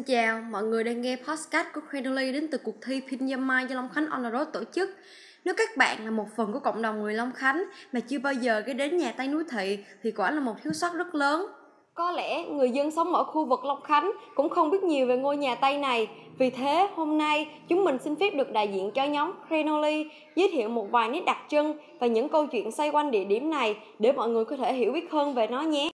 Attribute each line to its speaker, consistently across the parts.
Speaker 1: Xin chào, mọi người đang nghe podcast của Credoli đến từ cuộc thi Pin Mai do Long Khánh On The Road tổ chức. Nếu các bạn là một phần của cộng đồng người Long Khánh mà chưa bao giờ ghé đến nhà Tây Núi Thị thì quả là một thiếu sót rất lớn.
Speaker 2: Có lẽ người dân sống ở khu vực Long Khánh cũng không biết nhiều về ngôi nhà Tây này. Vì thế, hôm nay chúng mình xin phép được đại diện cho nhóm Crenoli giới thiệu một vài nét đặc trưng và những câu chuyện xoay quanh địa điểm này để mọi người có thể hiểu biết hơn về nó nhé.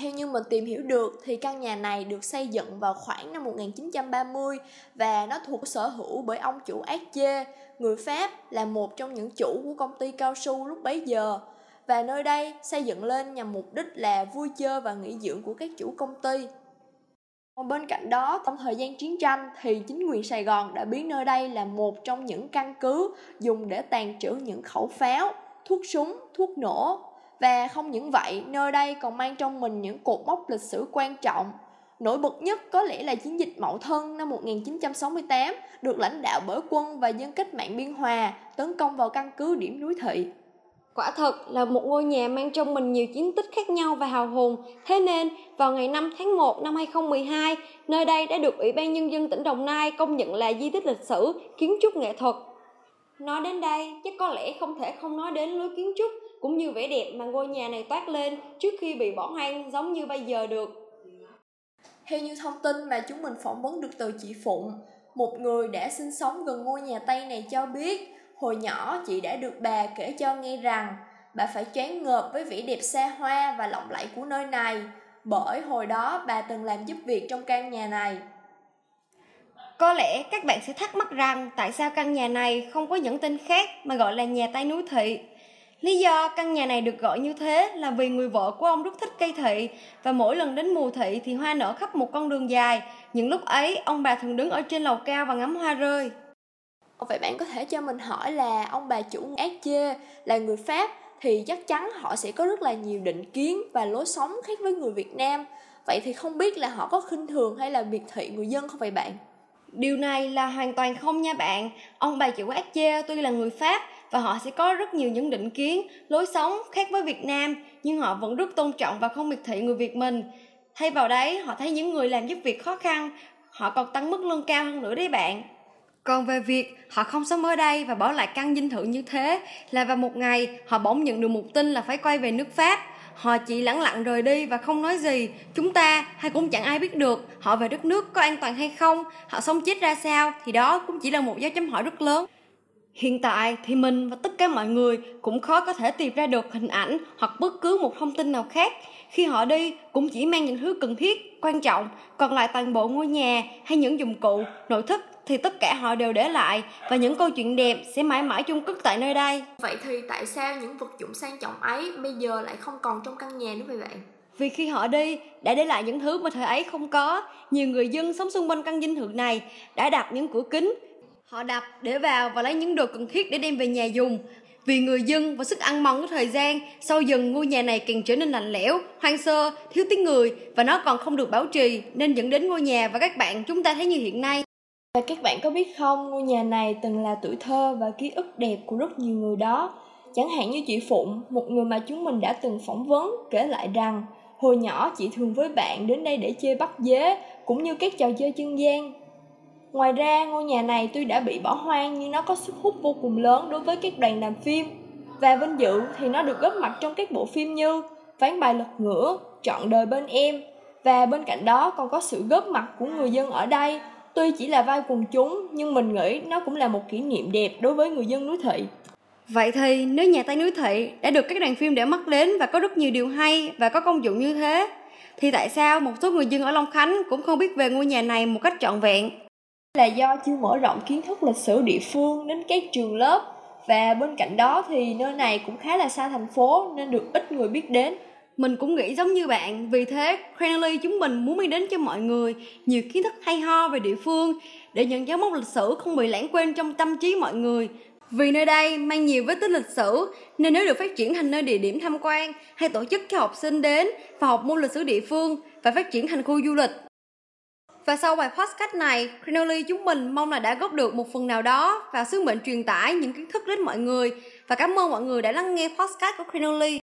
Speaker 3: Theo như mình tìm hiểu được thì căn nhà này được xây dựng vào khoảng năm 1930 và nó thuộc sở hữu bởi ông chủ Ác Chê, người Pháp là một trong những chủ của công ty cao su lúc bấy giờ. Và nơi đây xây dựng lên nhằm mục đích là vui chơi và nghỉ dưỡng của các chủ công ty. Bên cạnh đó, trong thời gian chiến tranh thì chính quyền Sài Gòn đã biến nơi đây là một trong những căn cứ dùng để tàn trữ những khẩu pháo, thuốc súng, thuốc nổ và không những vậy, nơi đây còn mang trong mình những cột mốc lịch sử quan trọng. Nổi bật nhất có lẽ là chiến dịch Mậu Thân năm 1968 được lãnh đạo bởi quân và dân cách mạng Biên Hòa tấn công vào căn cứ điểm núi thị.
Speaker 2: Quả thật là một ngôi nhà mang trong mình nhiều chiến tích khác nhau và hào hùng. Thế nên, vào ngày 5 tháng 1 năm 2012, nơi đây đã được Ủy ban Nhân dân tỉnh Đồng Nai công nhận là di tích lịch sử, kiến trúc nghệ thuật. Nói đến đây, chắc có lẽ không thể không nói đến lối kiến trúc cũng như vẻ đẹp mà ngôi nhà này toát lên trước khi bị bỏ hoang giống như bây giờ được.
Speaker 3: Theo như thông tin mà chúng mình phỏng vấn được từ chị Phụng, một người đã sinh sống gần ngôi nhà Tây này cho biết, hồi nhỏ chị đã được bà kể cho nghe rằng bà phải choáng ngợp với vẻ đẹp xa hoa và lộng lẫy của nơi này, bởi hồi đó bà từng làm giúp việc trong căn nhà này.
Speaker 2: Có lẽ các bạn sẽ thắc mắc rằng tại sao căn nhà này không có những tên khác mà gọi là nhà Tây Núi Thị. Lý do căn nhà này được gọi như thế là vì người vợ của ông rất thích cây thị và mỗi lần đến mùa thị thì hoa nở khắp một con đường dài. Những lúc ấy, ông bà thường đứng ở trên lầu cao và ngắm hoa rơi.
Speaker 3: Vậy bạn có thể cho mình hỏi là ông bà chủ ác chê là người Pháp thì chắc chắn họ sẽ có rất là nhiều định kiến và lối sống khác với người Việt Nam. Vậy thì không biết là họ có khinh thường hay là biệt thị người dân không vậy bạn?
Speaker 2: Điều này là hoàn toàn không nha bạn. Ông bà chủ ác chê tuy là người Pháp và họ sẽ có rất nhiều những định kiến, lối sống khác với Việt Nam nhưng họ vẫn rất tôn trọng và không miệt thị người Việt mình. Thay vào đấy, họ thấy những người làm giúp việc khó khăn, họ còn tăng mức lương cao hơn nữa đấy bạn. Còn về việc họ không sống ở đây và bỏ lại căn dinh thự như thế là vào một ngày họ bỗng nhận được một tin là phải quay về nước Pháp. Họ chỉ lẳng lặng rời đi và không nói gì. Chúng ta hay cũng chẳng ai biết được họ về đất nước có an toàn hay không, họ sống chết ra sao thì đó cũng chỉ là một dấu chấm hỏi rất lớn. Hiện tại thì mình và tất cả mọi người cũng khó có thể tìm ra được hình ảnh hoặc bất cứ một thông tin nào khác. Khi họ đi cũng chỉ mang những thứ cần thiết, quan trọng, còn lại toàn bộ ngôi nhà hay những dụng cụ, nội thất thì tất cả họ đều để lại và những câu chuyện đẹp sẽ mãi mãi chung cất tại nơi đây.
Speaker 3: Vậy thì tại sao những vật dụng sang trọng ấy bây giờ lại không còn trong căn nhà nữa vậy bạn?
Speaker 2: Vì khi họ đi, đã để lại những thứ mà thời ấy không có. Nhiều người dân sống xung quanh căn dinh thự này đã đặt những cửa kính, Họ đập để vào và lấy những đồ cần thiết để đem về nhà dùng. Vì người dân và sức ăn mòn của thời gian, sau dần ngôi nhà này càng trở nên lạnh lẽo, hoang sơ, thiếu tiếng người và nó còn không được bảo trì nên dẫn đến ngôi nhà và các bạn chúng ta thấy như hiện nay.
Speaker 3: Và các bạn có biết không, ngôi nhà này từng là tuổi thơ và ký ức đẹp của rất nhiều người đó. Chẳng hạn như chị Phụng, một người mà chúng mình đã từng phỏng vấn, kể lại rằng hồi nhỏ chị thường với bạn đến đây để chơi bắt dế, cũng như các trò chơi chân gian Ngoài ra, ngôi nhà này tuy đã bị bỏ hoang nhưng nó có sức hút vô cùng lớn đối với các đoàn làm phim. Và vinh dự thì nó được góp mặt trong các bộ phim như Ván bài lật ngửa, Trọn đời bên em. Và bên cạnh đó còn có sự góp mặt của người dân ở đây. Tuy chỉ là vai quần chúng nhưng mình nghĩ nó cũng là một kỷ niệm đẹp đối với người dân núi thị.
Speaker 2: Vậy thì nếu nhà Tây núi thị đã được các đoàn phim để mắt đến và có rất nhiều điều hay và có công dụng như thế, thì tại sao một số người dân ở Long Khánh cũng không biết về ngôi nhà này một cách trọn vẹn?
Speaker 3: Là do chưa mở rộng kiến thức lịch sử địa phương đến các trường lớp. Và bên cạnh đó thì nơi này cũng khá là xa thành phố nên được ít người biết đến.
Speaker 2: Mình cũng nghĩ giống như bạn, vì thế Cranley chúng mình muốn mang đến cho mọi người nhiều kiến thức hay ho về địa phương để những dấu mốc lịch sử không bị lãng quên trong tâm trí mọi người. Vì nơi đây mang nhiều vết tích lịch sử, nên nếu được phát triển thành nơi địa điểm tham quan hay tổ chức cho học sinh đến và học môn lịch sử địa phương và phát triển thành khu du lịch và sau bài podcast này, Crinoli chúng mình mong là đã góp được một phần nào đó vào sứ mệnh truyền tải những kiến thức đến mọi người. Và cảm ơn mọi người đã lắng nghe podcast của Crinoli.